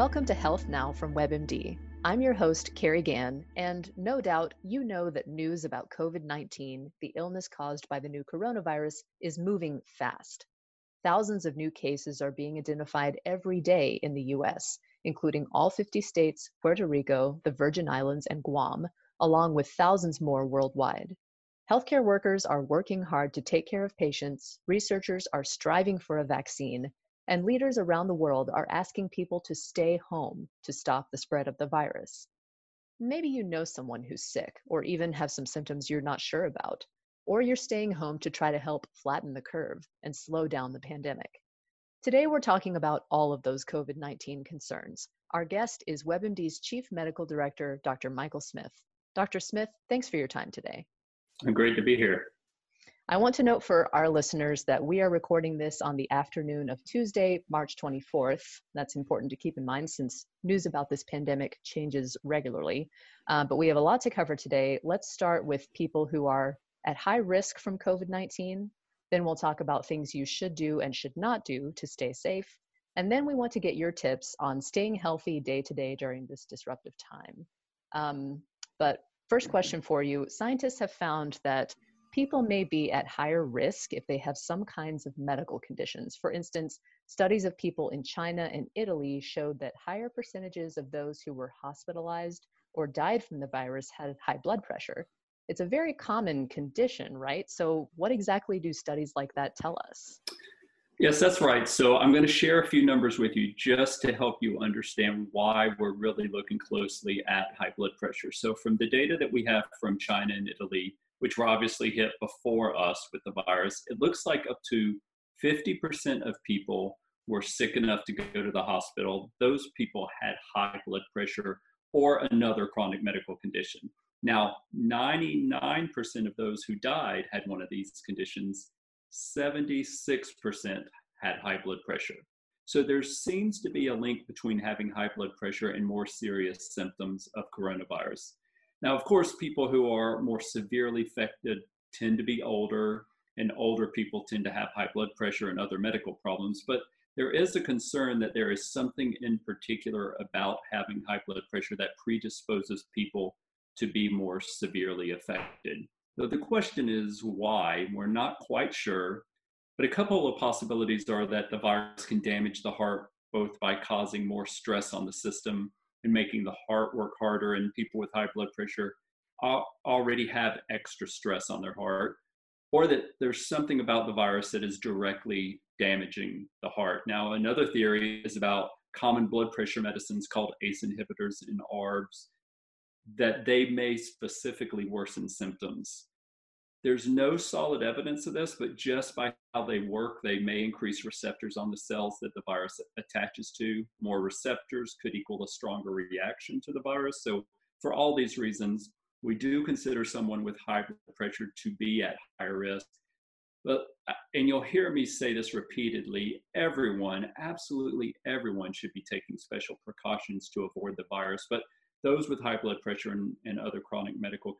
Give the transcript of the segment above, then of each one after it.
Welcome to Health Now from WebMD. I'm your host, Carrie Gann, and no doubt you know that news about COVID 19, the illness caused by the new coronavirus, is moving fast. Thousands of new cases are being identified every day in the US, including all 50 states, Puerto Rico, the Virgin Islands, and Guam, along with thousands more worldwide. Healthcare workers are working hard to take care of patients, researchers are striving for a vaccine, and leaders around the world are asking people to stay home to stop the spread of the virus. Maybe you know someone who's sick, or even have some symptoms you're not sure about, or you're staying home to try to help flatten the curve and slow down the pandemic. Today, we're talking about all of those COVID 19 concerns. Our guest is WebMD's Chief Medical Director, Dr. Michael Smith. Dr. Smith, thanks for your time today. Great to be here. I want to note for our listeners that we are recording this on the afternoon of Tuesday, March 24th. That's important to keep in mind since news about this pandemic changes regularly. Uh, but we have a lot to cover today. Let's start with people who are at high risk from COVID 19. Then we'll talk about things you should do and should not do to stay safe. And then we want to get your tips on staying healthy day to day during this disruptive time. Um, but first question for you scientists have found that people may be at higher risk if they have some kinds of medical conditions. For instance, studies of people in China and Italy showed that higher percentages of those who were hospitalized or died from the virus had high blood pressure. It's a very common condition, right? So, what exactly do studies like that tell us? Yes, that's right. So, I'm going to share a few numbers with you just to help you understand why we're really looking closely at high blood pressure. So, from the data that we have from China and Italy, which were obviously hit before us with the virus, it looks like up to 50% of people were sick enough to go to the hospital. Those people had high blood pressure or another chronic medical condition. Now, 99% of those who died had one of these conditions, 76% had high blood pressure. So there seems to be a link between having high blood pressure and more serious symptoms of coronavirus. Now, of course, people who are more severely affected tend to be older, and older people tend to have high blood pressure and other medical problems. But there is a concern that there is something in particular about having high blood pressure that predisposes people to be more severely affected. So the question is why? We're not quite sure, but a couple of possibilities are that the virus can damage the heart both by causing more stress on the system and making the heart work harder. And people with high blood pressure already have extra stress on their heart, or that there's something about the virus that is directly damaging the heart. Now, another theory is about common blood pressure medicines called ACE inhibitors and ARBs, that they may specifically worsen symptoms. There's no solid evidence of this, but just by how they work, they may increase receptors on the cells that the virus attaches to. More receptors could equal a stronger reaction to the virus. So, for all these reasons, we do consider someone with high blood pressure to be at higher risk. But, uh, and you'll hear me say this repeatedly everyone, absolutely everyone, should be taking special precautions to avoid the virus. But those with high blood pressure and, and other chronic medical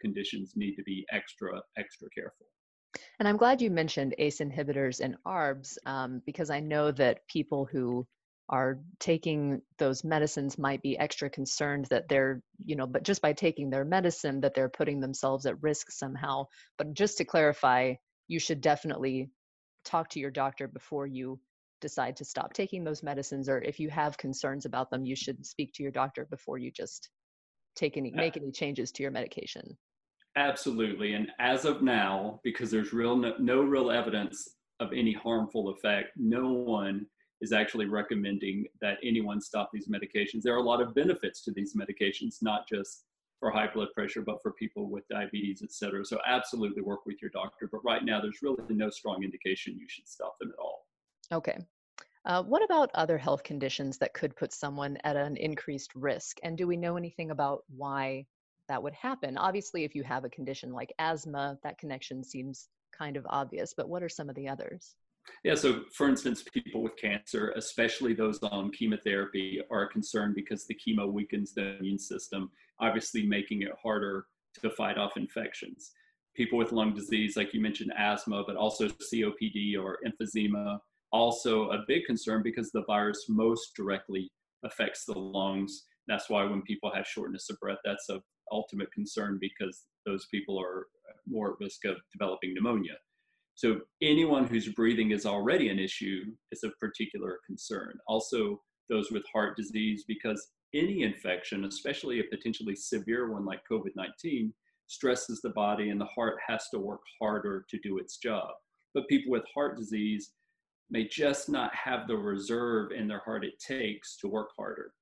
conditions need to be extra, extra careful. And I'm glad you mentioned ACE inhibitors and ARBs um, because I know that people who are taking those medicines might be extra concerned that they're, you know, but just by taking their medicine that they're putting themselves at risk somehow. But just to clarify, you should definitely talk to your doctor before you decide to stop taking those medicines or if you have concerns about them you should speak to your doctor before you just take any make any changes to your medication. Absolutely and as of now because there's real no, no real evidence of any harmful effect no one is actually recommending that anyone stop these medications. There are a lot of benefits to these medications not just for high blood pressure but for people with diabetes et cetera. So absolutely work with your doctor but right now there's really no strong indication you should stop them at all. Okay. Uh, what about other health conditions that could put someone at an increased risk? And do we know anything about why that would happen? Obviously, if you have a condition like asthma, that connection seems kind of obvious, but what are some of the others? Yeah, so for instance, people with cancer, especially those on chemotherapy, are concerned because the chemo weakens the immune system, obviously making it harder to fight off infections. People with lung disease, like you mentioned, asthma, but also COPD or emphysema, also a big concern because the virus most directly affects the lungs. That's why when people have shortness of breath, that's a ultimate concern because those people are more at risk of developing pneumonia. So anyone whose breathing is already an issue is of particular concern. Also, those with heart disease, because any infection, especially a potentially severe one like COVID 19, stresses the body and the heart has to work harder to do its job. But people with heart disease may just not have the reserve in their heart it takes to work harder.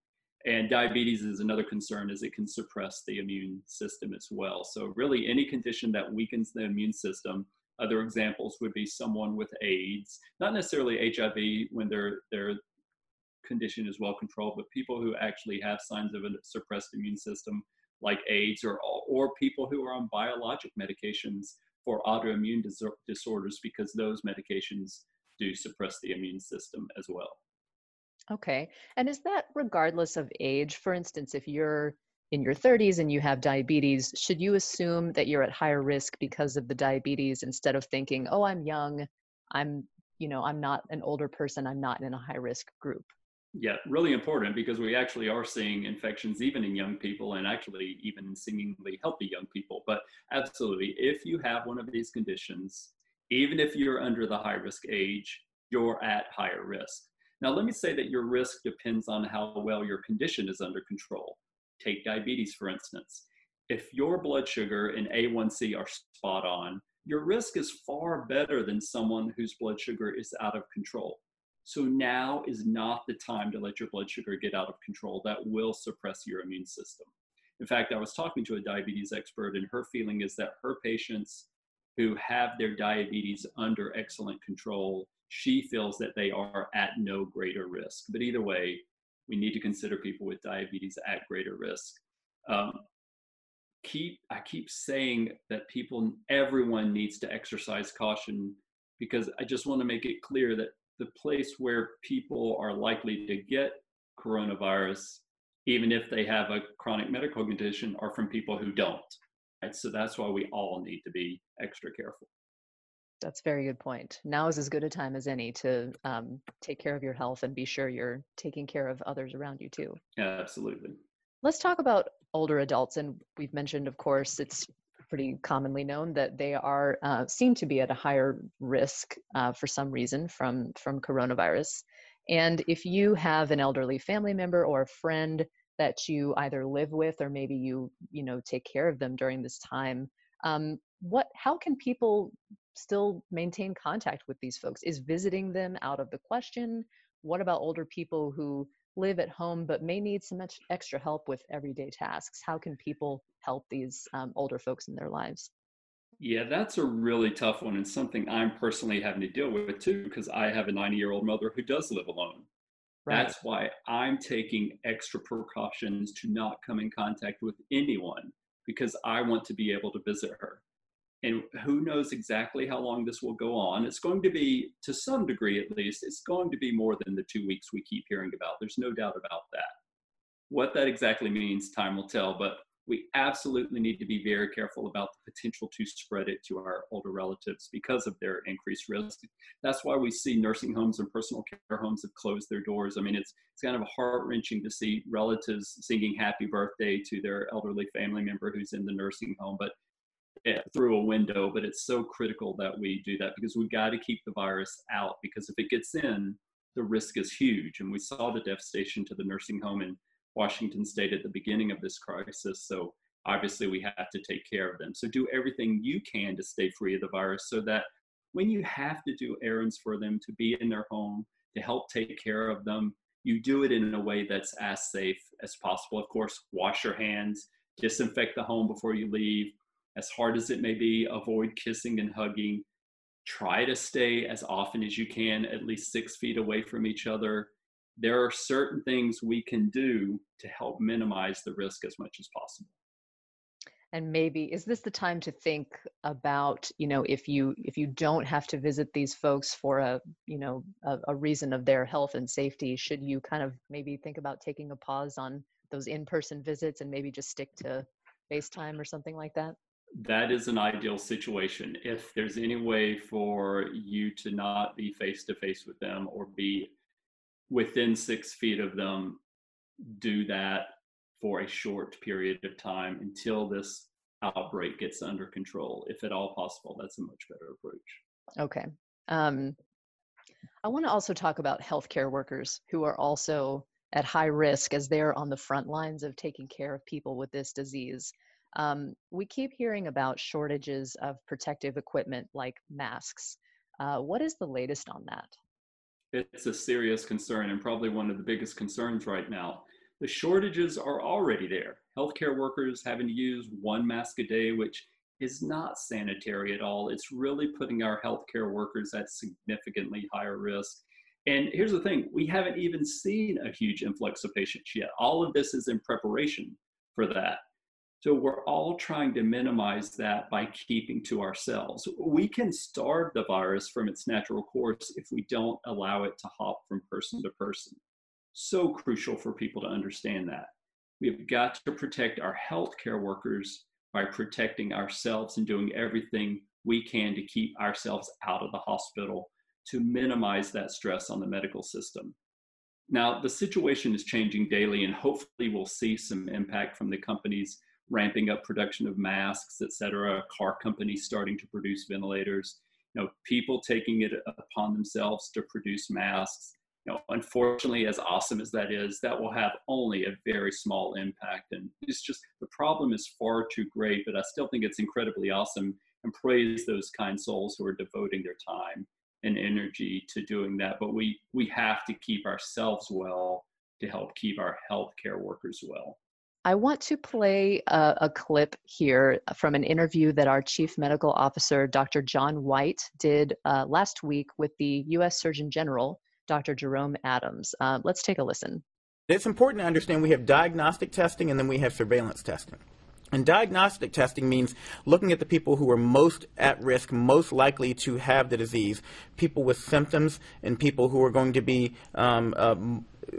And diabetes is another concern as it can suppress the immune system as well. So really any condition that weakens the immune system, other examples would be someone with AIDS, not necessarily HIV when their their condition is well controlled, but people who actually have signs of a suppressed immune system like AIDS or or people who are on biologic medications for autoimmune disorders because those medications do suppress the immune system as well. Okay. And is that regardless of age? For instance, if you're in your 30s and you have diabetes, should you assume that you're at higher risk because of the diabetes instead of thinking, "Oh, I'm young, I'm, you know, I'm not an older person, I'm not in a high risk group?" Yeah, really important because we actually are seeing infections even in young people and actually even in seemingly healthy young people. But absolutely, if you have one of these conditions, even if you're under the high risk age, you're at higher risk. Now, let me say that your risk depends on how well your condition is under control. Take diabetes, for instance. If your blood sugar and A1C are spot on, your risk is far better than someone whose blood sugar is out of control. So now is not the time to let your blood sugar get out of control. That will suppress your immune system. In fact, I was talking to a diabetes expert, and her feeling is that her patients who have their diabetes under excellent control she feels that they are at no greater risk. But either way, we need to consider people with diabetes at greater risk. Um, keep I keep saying that people, everyone needs to exercise caution because I just want to make it clear that the place where people are likely to get coronavirus, even if they have a chronic medical condition, are from people who don't. So that's why we all need to be extra careful. That's a very good point. Now is as good a time as any to um, take care of your health and be sure you're taking care of others around you too. Yeah, absolutely. Let's talk about older adults. And we've mentioned, of course, it's pretty commonly known that they are uh, seem to be at a higher risk uh, for some reason from from coronavirus. And if you have an elderly family member or a friend that you either live with or maybe you you know take care of them during this time, um, what how can people still maintain contact with these folks? Is visiting them out of the question? What about older people who live at home but may need some extra help with everyday tasks? How can people help these um, older folks in their lives? Yeah, that's a really tough one and something I'm personally having to deal with too because I have a 90 year old mother who does live alone. That's why I'm taking extra precautions to not come in contact with anyone because I want to be able to visit her and who knows exactly how long this will go on. It's going to be, to some degree at least, it's going to be more than the two weeks we keep hearing about. There's no doubt about that. What that exactly means, time will tell, but we absolutely need to be very careful about the potential to spread it to our older relatives because of their increased risk. That's why we see nursing homes and personal care homes have closed their doors. I mean, it's it's kind of heart wrenching to see relatives singing happy birthday to their elderly family member who's in the nursing home, but eh, through a window, but it's so critical that we do that because we've got to keep the virus out because if it gets in, the risk is huge. And we saw the devastation to the nursing home in Washington state at the beginning of this crisis. So obviously we have to take care of them. So do everything you can to stay free of the virus so that when you have to do errands for them to be in their home, to help take care of them, you do it in a way that's as safe as possible. Of course, wash your hands, disinfect the home before you leave, as hard as it may be, avoid kissing and hugging. Try to stay as often as you can, at least six feet away from each other. There are certain things we can do to help minimize the risk as much as possible and maybe is this the time to think about you know if you if you don't have to visit these folks for a you know a, a, reason of their health and safety should you kind of maybe think about taking a pause on those in-person visits and maybe just stick to facetime or something like that that is an ideal situation. If there's any way for you to not be face to face with them or be within six feet of them, do that for a short period of time until this outbreak gets under control. If at all possible, that's a much better approach. Okay. Um, I want to also talk about healthcare workers who are also at high risk as they're on the front lines of taking care of people with this disease. Um, we keep hearing about shortages of protective equipment like masks. Uh, what is the latest on that? It's a serious concern and probably one of the biggest concerns right now. The shortages are already there. Healthcare workers having to use one mask a day, which is not sanitary at all. It's really putting our healthcare workers at significantly higher risk. And here's the thing we haven't even seen a huge influx of patients yet. All of this is in preparation for that. So we're all trying to minimize that by keeping to ourselves. We can starve the virus from its natural course if we don't allow it to hop from person to person. So crucial for people to understand that. We've got to protect our healthcare workers by protecting ourselves and doing everything we can to keep ourselves out of the hospital to minimize that stress on the medical system. Now, the situation is changing daily, and hopefully, we'll see some impact from the companies ramping up production of masks, et cetera, car companies starting to produce ventilators, you know, people taking it upon themselves to produce masks. You know, unfortunately, as awesome as that is, that will have only a very small impact. And it's just the problem is far too great, but I still think it's incredibly awesome and praise those kind souls who are devoting their time and energy to doing that. But we we have to keep ourselves well to help keep our healthcare workers well. I want to play a, a, clip here from an interview that our Chief Medical Officer, Dr. John Whyte, did uh, last week with the U.S. Surgeon General, Dr. Jerome Adams. Uh, let's take a listen. It's important to understand we have diagnostic testing and then we have surveillance testing. And diagnostic testing means looking at the people who are most at risk, most likely to have the disease, people with symptoms, and people who are going to be um, uh,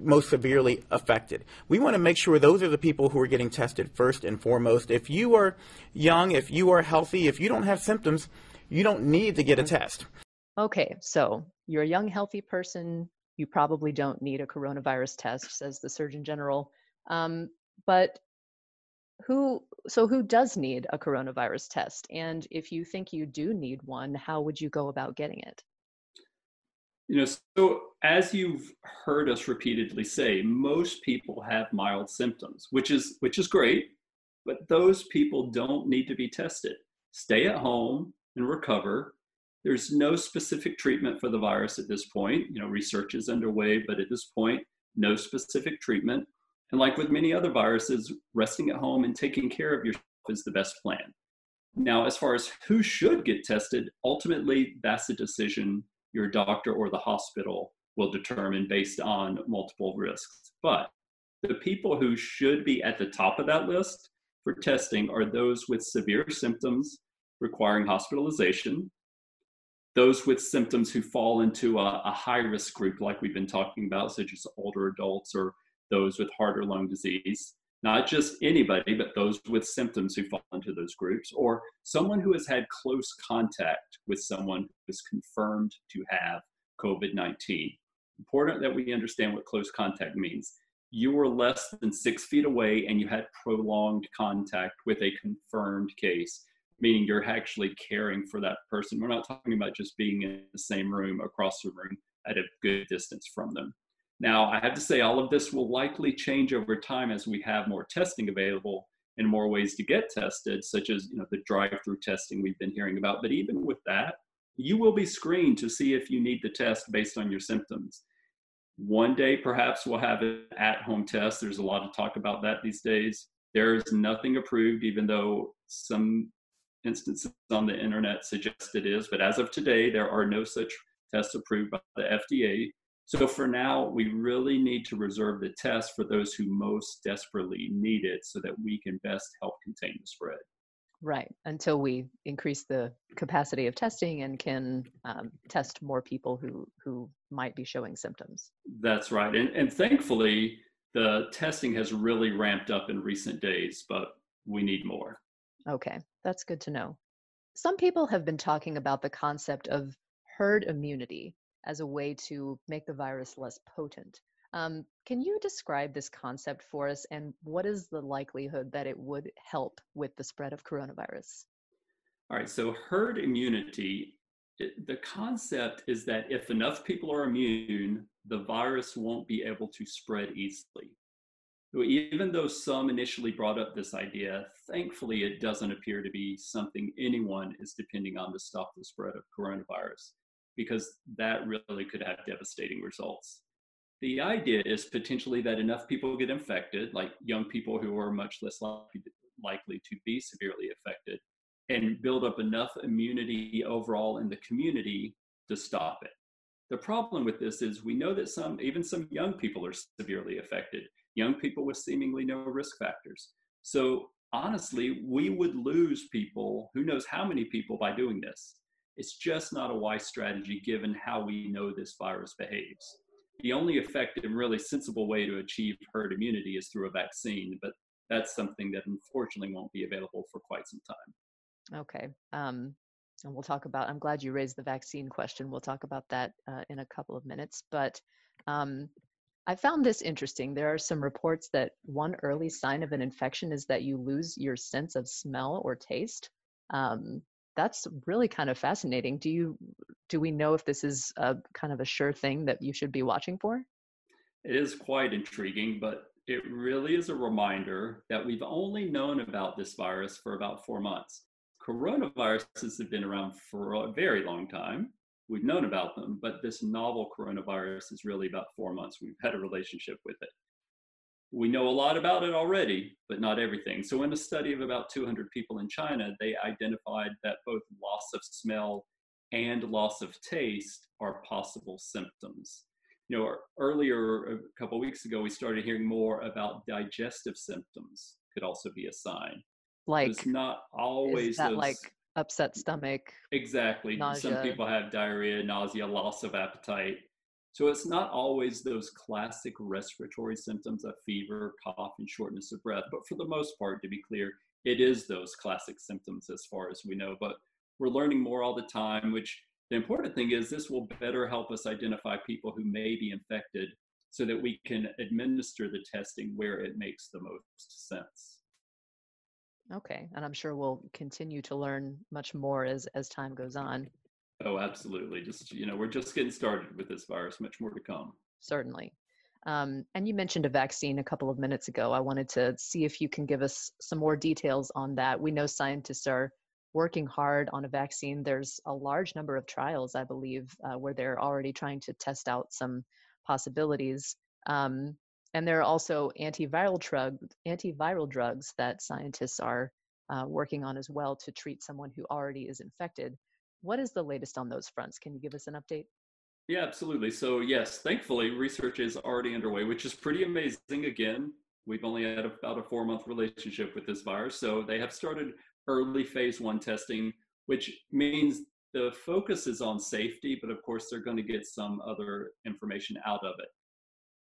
most severely affected. We want to make sure those are the people who are getting tested first and foremost. If you are young, if you are healthy, if you don't have symptoms, you don't need to get a test. Okay, so you're a young, healthy person. You probably don't need a coronavirus test, says the Surgeon General. Um, but who so who does need a coronavirus test and if you think you do need one how would you go about getting it you know, so as you've heard us repeatedly say, most people have mild symptoms, which is which is great, but those people don't need to be tested. Stay at home and recover. There's no specific treatment for the virus at this point. You know, research is underway, but at this point, no specific treatment. And like with many other viruses, resting at home and taking care of yourself is the best plan. Now, as far as who should get tested, ultimately that's a decision your doctor or the hospital will determine based on multiple risks. But the people who should be at the top of that list for testing are those with severe symptoms requiring hospitalization, those with symptoms who fall into a, a high risk group, like we've been talking about, such as older adults or those with heart or lung disease, not just anybody, but those with symptoms who fall into those groups, or someone who has had close contact with someone who is confirmed to have COVID 19. Important that we understand what close contact means. You were less than six feet away and you had prolonged contact with a confirmed case, meaning you're actually caring for that person. We're not talking about just being in the same room across the room at a good distance from them. Now, I have to say, all of this will likely change over time as we have more testing available and more ways to get tested, such as you know the drive-through testing we've been hearing about. But even with that, you will be screened to see if you need the test based on your symptoms. One day, perhaps we'll have an at-home test. There's a lot of talk about that these days. There is nothing approved, even though some instances on the internet suggest it is. But as of today, there are no such tests approved by the FDA. So for now, we really need to reserve the test for those who most desperately need it so that we can best help contain the spread. Right, until we increase the capacity of testing and can um, test more people who, who might be showing symptoms. That's right. And, and thankfully, the testing has really ramped up in recent days, but we need more. Okay, that's good to know. Some people have been talking about the concept of herd immunity as a way to make the virus less potent. Um, can you describe this concept for us and what is the likelihood that it would help with the spread of coronavirus? All right, so herd immunity, it, the concept is that if enough people are immune, the virus won't be able to spread easily. Even though some initially brought up this idea, thankfully it doesn't appear to be something anyone is depending on to stop the spread of coronavirus, because that really could have devastating results. The idea is potentially that enough people get infected, like young people who are much less likely, to be severely affected, and build up enough immunity overall in the community to stop it. The problem with this is we know that some, even some young people are severely affected, young people with seemingly no risk factors. So honestly, we would lose people, who knows how many people by doing this. It's just not a wise strategy given how we know this virus behaves. The only effective and really sensible way to achieve herd immunity is through a vaccine, but that's something that unfortunately won't be available for quite some time. Okay. Um, and we'll talk about, I'm glad you raised the vaccine question. We'll talk about that uh, in a couple of minutes. But um, I found this interesting. There are some reports that one early sign of an infection is that you lose your sense of smell or taste. Um, that's really kind of fascinating. Do you do we know if this is a kind of a sure thing that you should be watching for? It is quite intriguing, but it really is a reminder that we've only known about this virus for about four months coronaviruses have been around for a very long time. We've known about them, but this novel coronavirus is really about four months. We've had a relationship with it. We know a lot about it already, but not everything. So, in a study of about 200 people in China, they identified that both loss of smell and loss of taste are possible symptoms. You know, earlier, a couple weeks ago, we started hearing more about digestive symptoms could also be a sign. Like it's not always that those, like upset stomach. Exactly. Nausea. Some people have diarrhea, nausea, loss of appetite. So it's not always those classic respiratory symptoms of fever, cough, and shortness of breath. But for the most part, to be clear, it is those classic symptoms as far as we know. But we're learning more all the time, which the important thing is this will better help us identify people who may be infected so that we can administer the testing where it makes the most sense. Okay, and I'm sure we'll continue to learn much more as as time goes on. Oh, absolutely. Just you know, we're just getting started with this virus. Much more to come. Certainly. Um, and you mentioned a vaccine a couple of minutes ago. I wanted to see if you can give us some more details on that. We know scientists are working hard on a vaccine. There's a large number of trials, I believe, uh, where they're already trying to test out some possibilities. Um, and there are also antiviral drug antiviral drugs that scientists are uh, working on as well to treat someone who already is infected. What is the latest on those fronts? Can you give us an update? Yeah, absolutely. So yes, thankfully research is already underway, which is pretty amazing. Again, we've only had about a four month relationship with this virus. So they have started early phase one testing, which means the focus is on safety, but of course they're going to get some other information out of it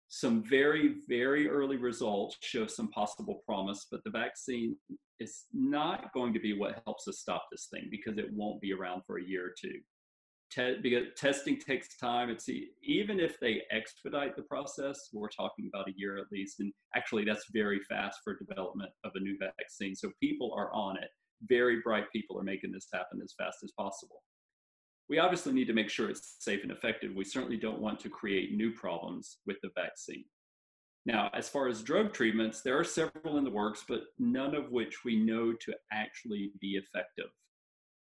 some very, very early results show some possible promise, but the vaccine is not going to be what helps us stop this thing because it won't be around for a year or two. Te- because testing takes time. It's even if they expedite the process, we're talking about a year at least. And actually, that's very fast for development of a new vaccine. So people are on it. Very bright people are making this happen as fast as possible we obviously need to make sure it's safe and effective. We certainly don't want to create new problems with the vaccine. Now, as far as drug treatments, there are several in the works, but none of which we know to actually be effective.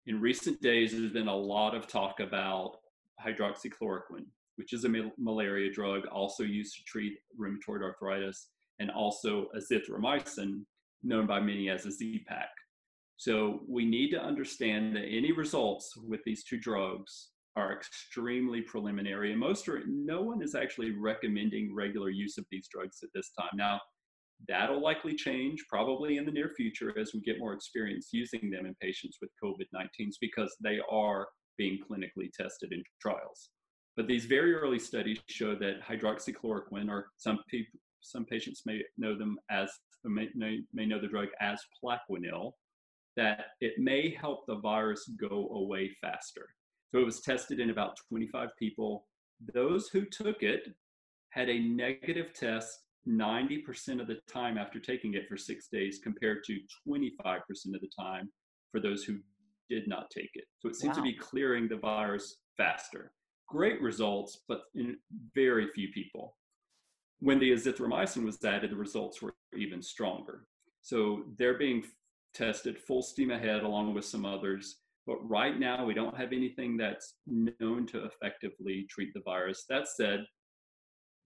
In recent days, there's been a lot of talk about hydroxychloroquine, which is a malaria drug also used to treat rheumatoid arthritis, and also azithromycin, known by many as a Z-Pak. So we need to understand that any results with these two drugs are extremely preliminary, and most are no one is actually recommending regular use of these drugs at this time. Now, that'll likely change probably in the near future as we get more experience using them in patients with COVID 19s because they are being clinically tested in trials. But these very early studies show that hydroxychloroquine, or some people, some patients may know them as may, may know the drug as Plaquenil, that it may help the virus go away faster. So it was tested in about 25 people. Those who took it had a negative test 90% of the time after taking it for six days compared to 25% of the time for those who did not take it. So it seems wow. to be clearing the virus faster. Great results, but in very few people. When the azithromycin was added, the results were even stronger. So they're being tested full steam ahead along with some others. But right now, we don't have anything that's known to effectively treat the virus. That said,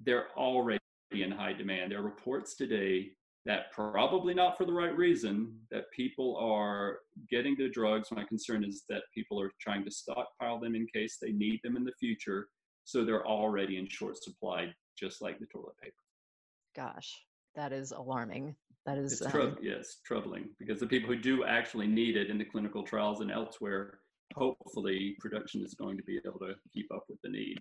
they're already in high demand. There are reports today that probably not for the right reason that people are getting the drugs. My concern is that people are trying to stockpile them in case they need them in the future. So they're already in short supply, just like the toilet paper. Gosh, that is alarming. That is it's um... yes, troubling because the people who do actually need it in the clinical trials and elsewhere, hopefully production is going to be able to keep up with the need.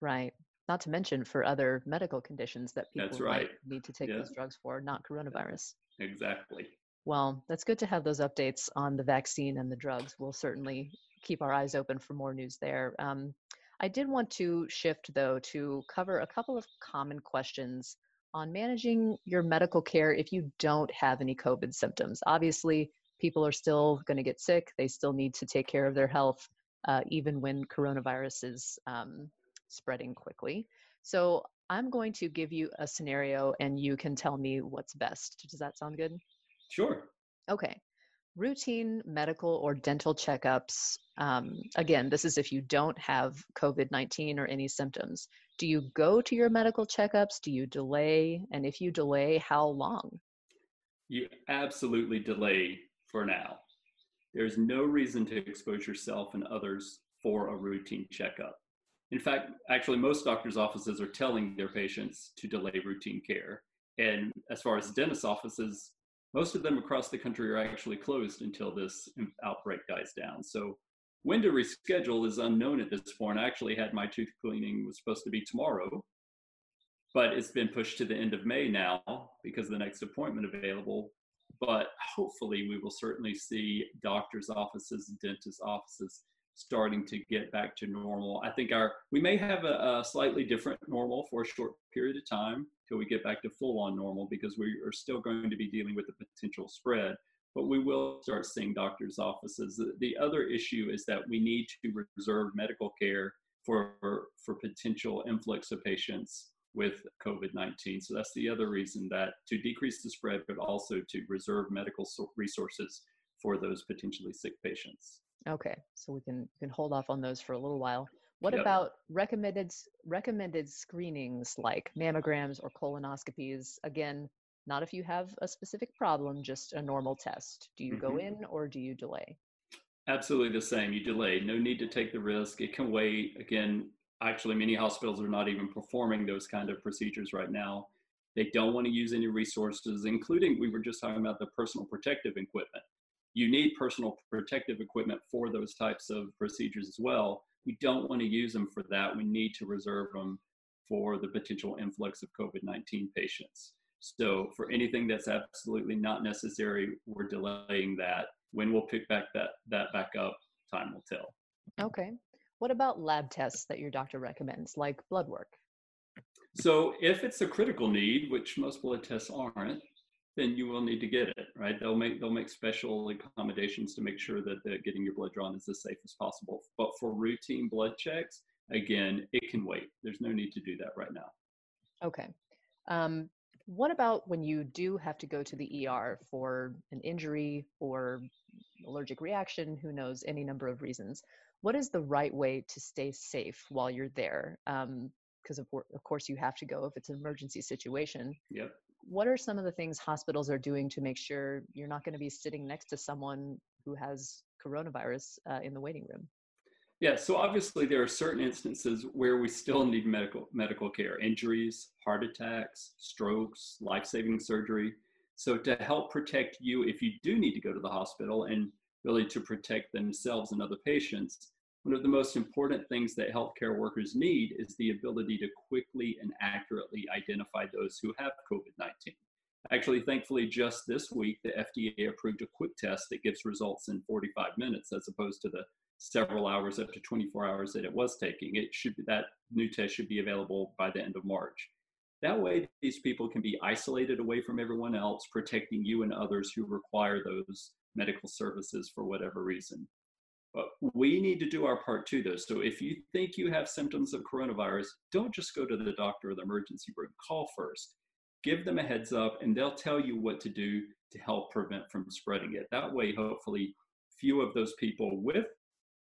Right not to mention for other medical conditions that people right. need to take yeah. those drugs for, not coronavirus. Exactly. Well, that's good to have those updates on the vaccine and the drugs. We'll certainly keep our eyes open for more news there. Um, I did want to shift, though, to cover a couple of common questions on managing your medical care if you don't have any COVID symptoms. Obviously, people are still going to get sick, they still need to take care of their health, uh, even when coronavirus is um, spreading quickly. So I'm going to give you a scenario and you can tell me what's best. Does that sound good? Sure. Okay. Routine medical or dental checkups. Um, again, this is if you don't have COVID 19 or any symptoms. Do you go to your medical checkups? Do you delay? And if you delay, how long? You absolutely delay for now. There's no reason to expose yourself and others for a routine checkup. In fact, actually, most doctors' offices are telling their patients to delay routine care. And as far as dentist offices, most of them across the country are actually closed until this outbreak dies down. So when to reschedule is unknown at this point. I actually had my tooth cleaning was supposed to be tomorrow, but it's been pushed to the end of May now because the next appointment available. But hopefully, we will certainly see doctors' offices, dentist offices starting to get back to normal. I think our we may have a, a, slightly different normal for a short period of time till we get back to full on normal because we are still going to be dealing with the potential spread. But we will start seeing doctors' offices. The, the other issue is that we need to reserve medical care for for potential influx of patients with COVID-19. So that's the other reason that to decrease the spread, but also to reserve medical resources for those potentially sick patients. Okay, so we can can hold off on those for a little while. What yep. about recommended recommended screenings like mammograms or colonoscopies? Again, not if you have a specific problem, just a normal test. Do you mm-hmm. go in or do you delay? Absolutely the same. You delay. No need to take the risk. It can wait. Again, actually, many hospitals are not even performing those kind of procedures right now. They don't want to use any resources, including we were just talking about the personal protective equipment you need personal protective equipment for those types of procedures as well. We don't want to use them for that. We need to reserve them for the potential influx of COVID 19 patients. So, for anything that's absolutely not necessary, we're delaying that. When we'll pick back that, that back up, time will tell. Okay. What about lab tests that your doctor recommends, like blood work? So, if it's a critical need, which most blood tests aren't, then you will need to get it, right? They'll make they'll make special accommodations to make sure that the, getting your blood drawn is as safe as possible. But for routine blood checks, again, it can wait. There's no need to do that right now. Okay. Um, what about when you do have to go to the ER for an injury or allergic reaction? Who knows? Any number of reasons. What is the right way to stay safe while you're there? Um, because of, of course you have to go if it's an emergency situation. Yep what are some of the things hospitals are doing to make sure you're not going to be sitting next to someone who has coronavirus uh, in the waiting room? Yeah, so obviously there are certain instances where we still need medical medical care, injuries, heart attacks, strokes, life-saving surgery. So to help protect you if you do need to go to the hospital and really to protect themselves and other patients, one of the most important things that healthcare workers need is the ability to quickly and accurately identify those who have COVID 19. Actually, thankfully, just this week, the FDA approved a quick test that gives results in 45 minutes as opposed to the several hours up to 24 hours that it was taking. It should be, that new test should be available by the end of March. That way, these people can be isolated away from everyone else, protecting you and others who require those medical services for whatever reason. But we need to do our part too, though. So if you think you have symptoms of coronavirus, don't just go to the doctor or the emergency room. Call first. Give them a heads up, and they'll tell you what to do to help prevent from spreading it. That way, hopefully, few of those people with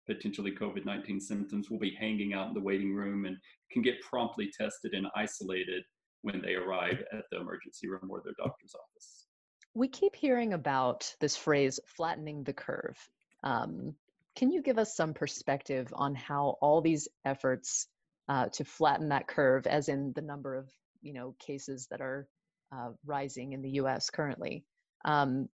potentially COVID 19 symptoms will be hanging out in the waiting room and can get promptly tested and isolated when they arrive at the emergency room or their doctor's office. We keep hearing about this phrase flattening the curve. Um, can you give us some perspective on how all these efforts uh, to flatten that curve, as in the number of you know cases that are uh, rising in the U.S. currently, um,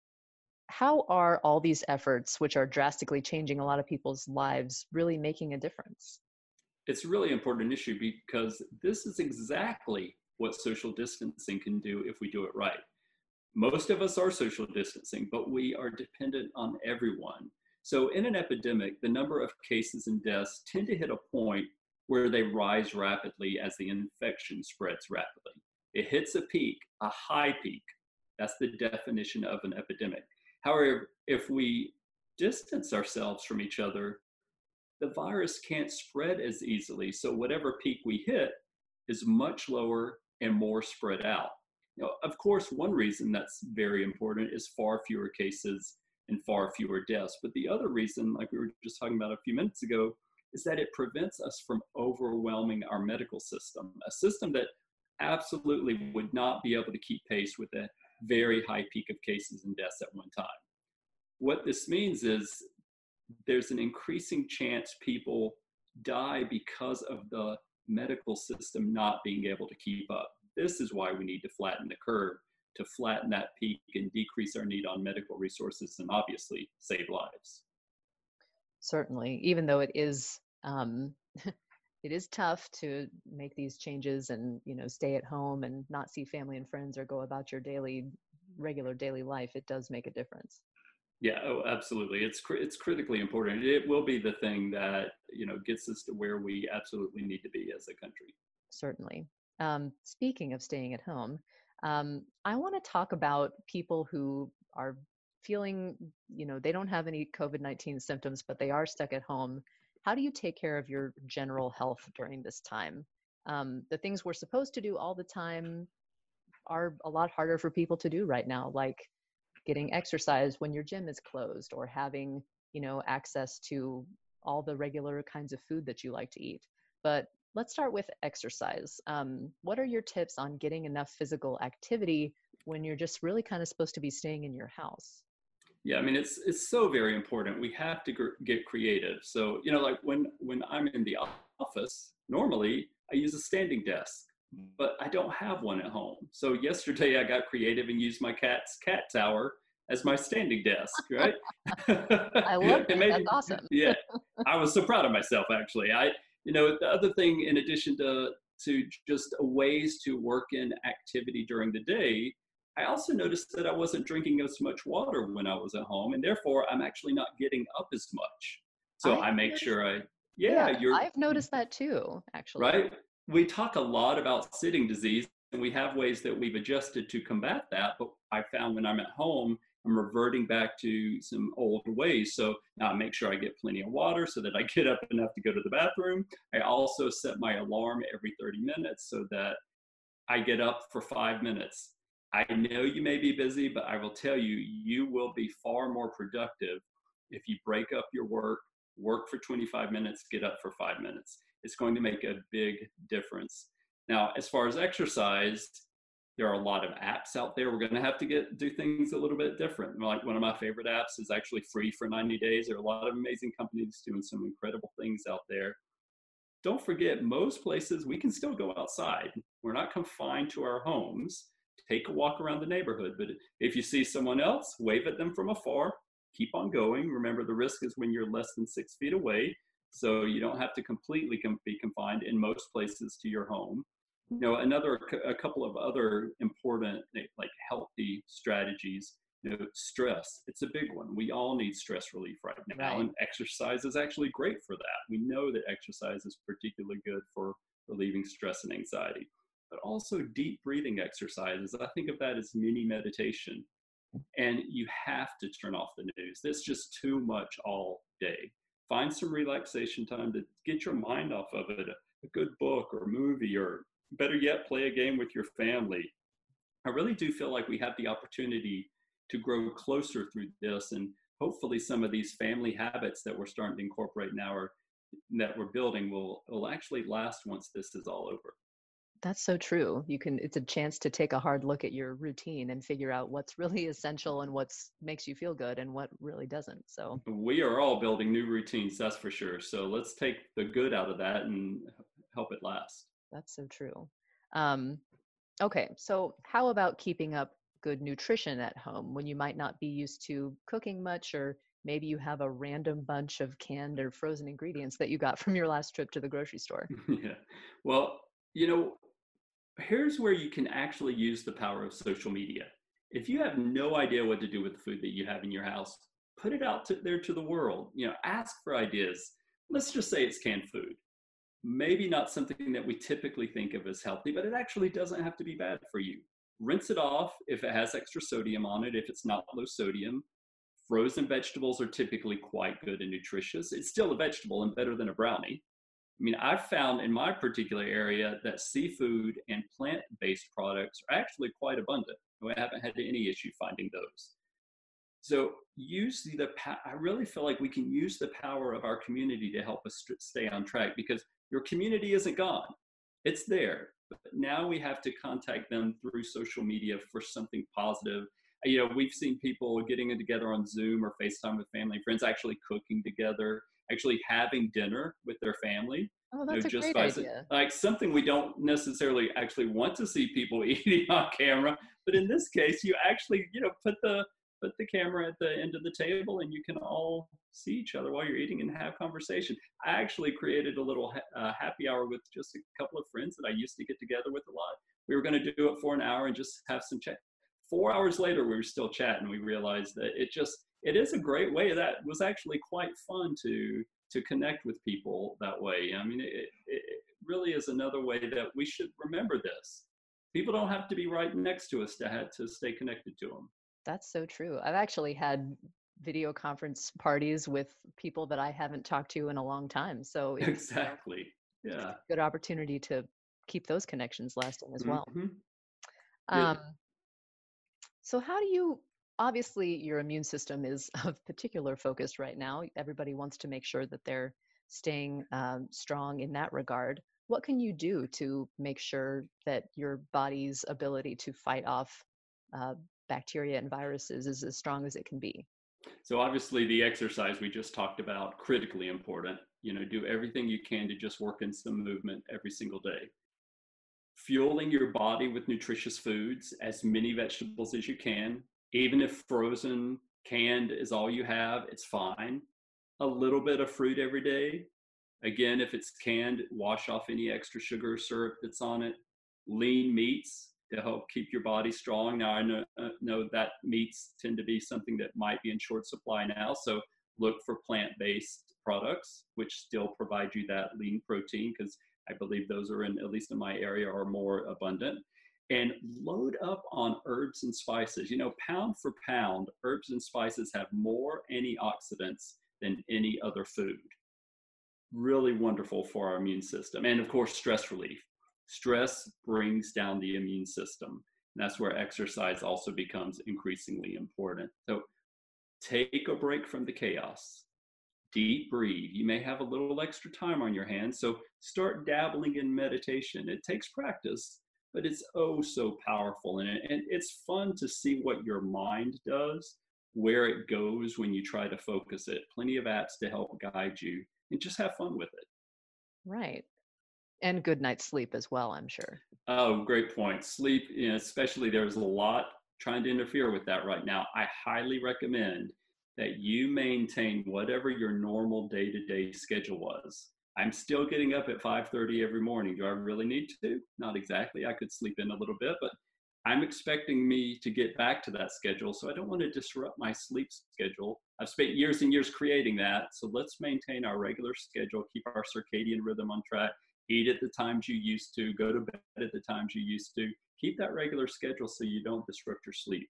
how are all these efforts, which are drastically changing a lot of people's lives, really making a difference? It's a really important issue because this is exactly what social distancing can do if we do it right. Most of us are social distancing, but we are dependent on everyone. So, in an epidemic, the number of cases and deaths tend to hit a point where they rise rapidly as the infection spreads rapidly. It hits a peak, a high peak. That's the definition of an epidemic. However, if we distance ourselves from each other, the virus can't spread as easily. So whatever peak we hit is much lower and more spread out. Know, of course, one reason that's very important is far fewer cases and far fewer deaths. But the other reason, like we were just talking about a few minutes ago, is that it prevents us from overwhelming our medical system, a system that absolutely would not be able to keep pace with a very high peak of cases and deaths at one time. What this means is there's an increasing chance people die because of the medical system not being able to keep up. This is why we need to flatten the curve to flatten that peak and decrease our need on medical resources and obviously save lives. Certainly, even though it is um, it is tough to make these changes and you know stay at home and not see family and friends or go about your daily regular daily life it does make a difference. Yeah oh absolutely. It's it's critically important. It will be the thing that you know gets us to where we absolutely need to be as a country. Certainly um, speaking of staying at home um, i want to talk about people who are feeling you know they don't have any covid-19 symptoms but they are stuck at home how do you take care of your general health during this time? Um, the things we're supposed to do all the time are a lot harder for people to do right now, like getting exercise when your gym is closed or having, you know, access to all the regular kinds of food that you like to eat. But let's start with exercise. Um, what are your tips on getting enough physical activity when you're just really kind of supposed to be staying in your house? Yeah, I mean it's it's so very important. We have to gr- get creative. So you know, like when when I'm in the office, normally I use a standing desk, but I don't have one at home. So yesterday I got creative and used my cat's cat tower as my standing desk. Right? I love it. That's awesome. yeah, I was so proud of myself actually. I you know the other thing in addition to to just ways to work in activity during the day I also noticed that I wasn't drinking as much water when I was at home, and therefore I'm actually not getting up as much. So I, I make sure I, yeah, yeah, you're. I've noticed that too, actually. Right. We talk a lot about sitting disease, and we have ways that we've adjusted to combat that. But I found when I'm at home, I'm reverting back to some old ways. So now I make sure I get plenty of water so that I get up enough to go to the bathroom. I also set my alarm every 30 minutes so that I get up for five minutes I know you may be busy, but I will tell you, you will be far more productive if you break up your work, work for 25 minutes, get up for five minutes. It's going to make a big difference. Now, as far as exercise, there are a lot of apps out there. We're going to have to get do things a little bit different. Like one of my favorite apps is actually free for 90 days. There are a lot of amazing companies doing some incredible things out there. Don't forget, most places we can still go outside. We're not confined to our homes take a walk around the neighborhood. But if you see someone else, wave at them from afar, keep on going. Remember, the risk is when you're less than six feet away. So you don't have to completely com- be confined in most places to your home. You know, another, a couple of other important, eh, like healthy strategies. You know, stress, it's a big one. We all need stress relief right now, right. and exercise is actually great for that. We know that exercise is particularly good for relieving stress and anxiety. but also deep breathing exercises. I think of that as mini meditation. And you have to turn off the news. That's just too much all day. Find some relaxation time to get your mind off of it. A good book or movie, or better yet, play a game with your family. I really do feel like we have the opportunity to grow closer through this and hopefully some of these family habits that we're starting to incorporate now or that we're building will will actually last once this is all over. That's so true. You can it's a chance to take a hard look at your routine and figure out what's really essential and what's makes you feel good and what really doesn't so. We are all building new routines that's for sure. So let's take the good out of that and help it last that's so true um, okay so how about keeping up good nutrition at home when you might not be used to cooking much or maybe you have a random bunch of canned or frozen ingredients that you got from your last trip to the grocery store. yeah. Well, you know, here's where you can actually use the power of social media. If you have no idea what to do with the food that you have in your house, put it out to, there to the world. You know, ask for ideas. Let's just say it's canned food. Maybe not something that we typically think of as healthy, but it actually doesn't have to be bad for you rinse it off if it has extra sodium on it, if it's not low sodium. Frozen vegetables are typically quite good and nutritious. It's still a vegetable and better than a brownie. I mean, I've found in my particular area that seafood and plant based products are actually quite abundant. I haven't had any issue finding those. So, use the, I really feel like we can use the power of our community to help us stay on track because your community isn't gone, it's there. But now we have to contact them through social media for something positive. Uh, you know, we've seen people getting together on Zoom or FaceTime with family and friends, actually cooking together, actually having dinner with their family. Oh, that's you know, a just great idea. Like something we don't necessarily actually want to see people eating on camera, but in this case, you actually, you know, put the put the camera at the end of the table and you can all see each other while you're eating and have conversation. I actually created a little uh, happy hour with just a couple of friends that I used to get together with a lot. We were going to do it for an hour and just have some chat. Four hours later, we were still chatting. We realized that it just it is a great way. That was actually quite fun to to connect with people that way. I mean, it, it really is another way that we should remember this. People don't have to be right next to us to have to stay connected to them. That's so true. I've actually had video conference parties with people that I haven't talked to in a long time. So exactly, yeah, good opportunity to keep those connections lasting as well. Mm-hmm. Um, so how do you? Obviously, your immune system is of particular focus right now. Everybody wants to make sure that they're staying um, strong in that regard. What can you do to make sure that your body's ability to fight off uh, bacteria and viruses is as strong as it can be? So obviously the exercise we just talked about, critically important. You know, do everything you can to just work in some movement every single day. Fueling your body with nutritious foods, as many vegetables as you can. Even if frozen, canned is all you have, it's fine. A little bit of fruit every day. Again, if it's canned, wash off any extra sugar or syrup that's on it. Lean meats, to help keep your body strong. Now I know, uh, know that meats tend to be something that might be in short supply now, so look for plant-based products which still provide you that lean protein because I believe those are in at least in my area are more abundant. And load up on herbs and spices. You know, pound for pound, herbs and spices have more antioxidants than any other food. Really wonderful for our immune system. And of course, stress relief stress brings down the immune system. And that's where exercise also becomes increasingly important. So take a break from the chaos. Deep breathe. You may have a little extra time on your hands, so start dabbling in meditation. It takes practice, but it's oh so powerful. And, and it's fun to see what your mind does, where it goes when you try to focus it. Plenty of apps to help guide you and just have fun with it. Right and good night's sleep as well i'm sure. Oh great point. Sleep you know, especially there's a lot trying to interfere with that right now. I highly recommend that you maintain whatever your normal day-to-day schedule was. I'm still getting up at 5.30 every morning. Do i really need to? Not exactly. I could sleep in a little bit but i'm expecting me to get back to that schedule so i don't want to disrupt my sleep schedule. I've spent years and years creating that so let's maintain our regular schedule keep our circadian rhythm on track eat at the times you used to, go to bed at the times you used to. Keep that regular schedule so you don't disrupt your sleep.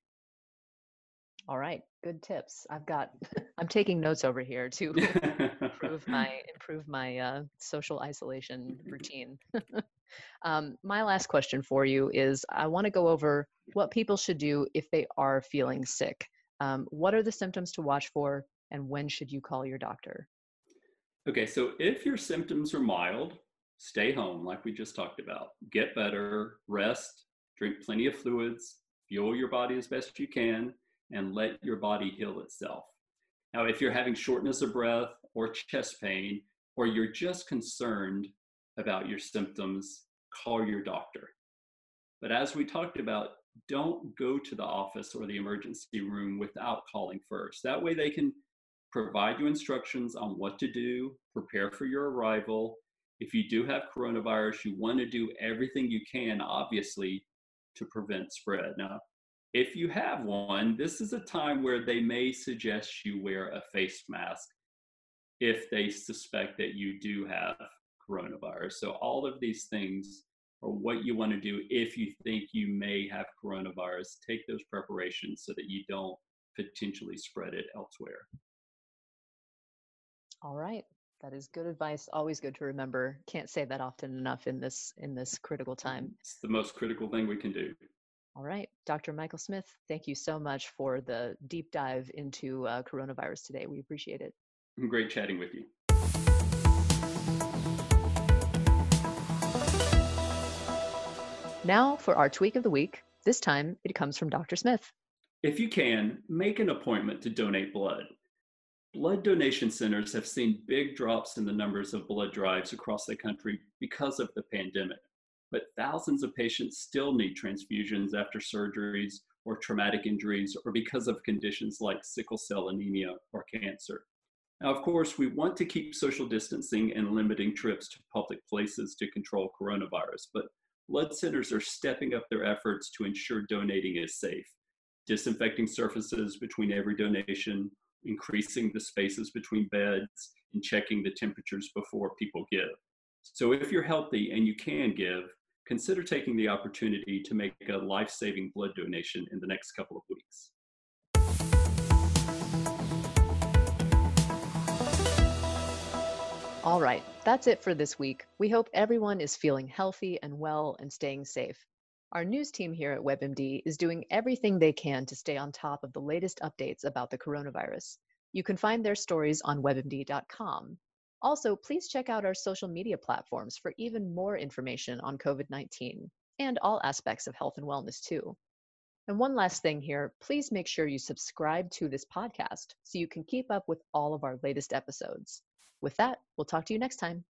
All right, good tips. I've got. I'm taking notes over here to improve my improve my uh, social isolation routine. um, my last question for you is: I want to go over what people should do if they are feeling sick. Um, what are the symptoms to watch for, and when should you call your doctor? Okay, so if your symptoms are mild, stay home, like we just talked about. Get better, rest, drink plenty of fluids, fuel your body as best you can, and let your body heal itself. Now, if you're having shortness of breath or chest pain, or you're just concerned about your symptoms, call your doctor. But as we talked about, don't go to the office or the emergency room without calling first. That way, they can provide you instructions on what to do, prepare for your arrival. If you do have coronavirus, you want to do everything you can, obviously, to prevent spread. Now, if you have one, this is a time where they may suggest you wear a face mask if they suspect that you do have coronavirus. So, all of these things are what you want to do if you think you may have coronavirus. Take those preparations so that you don't potentially spread it elsewhere. All right. That is good advice. Always good to remember. Can't say that often enough in this in this critical time. It's the most critical thing we can do. All right, Dr. Michael Smith, thank you so much for the deep dive into uh, coronavirus today. We appreciate it. Great chatting with you. Now for our tweak of the week. This time it comes from Dr. Smith. If you can, make an appointment to donate blood. Blood donation centers have seen big drops in the numbers of blood drives across the country because of the pandemic, but thousands of patients still need transfusions after surgeries or traumatic injuries or because of conditions like sickle cell anemia or cancer. Now, of course, we want to keep social distancing and limiting trips to public places to control coronavirus, but blood centers are stepping up their efforts to ensure donating is safe, disinfecting surfaces between every donation, increasing the spaces between beds, and checking the temperatures before people give. So if you're healthy and you can give, consider taking the opportunity to make a life saving blood donation in the next couple of weeks. All right, that's it for this week. We hope everyone is feeling healthy and well and staying safe. Our news team here at WebMD is doing everything they can to stay on top of the latest updates about the coronavirus. You can find their stories on webmd.com. Also, please check out our social media platforms for even more information on COVID 19 and all aspects of health and wellness, too. And one last thing here please make sure you subscribe to this podcast so you can keep up with all of our latest episodes. With that, we'll talk to you next time.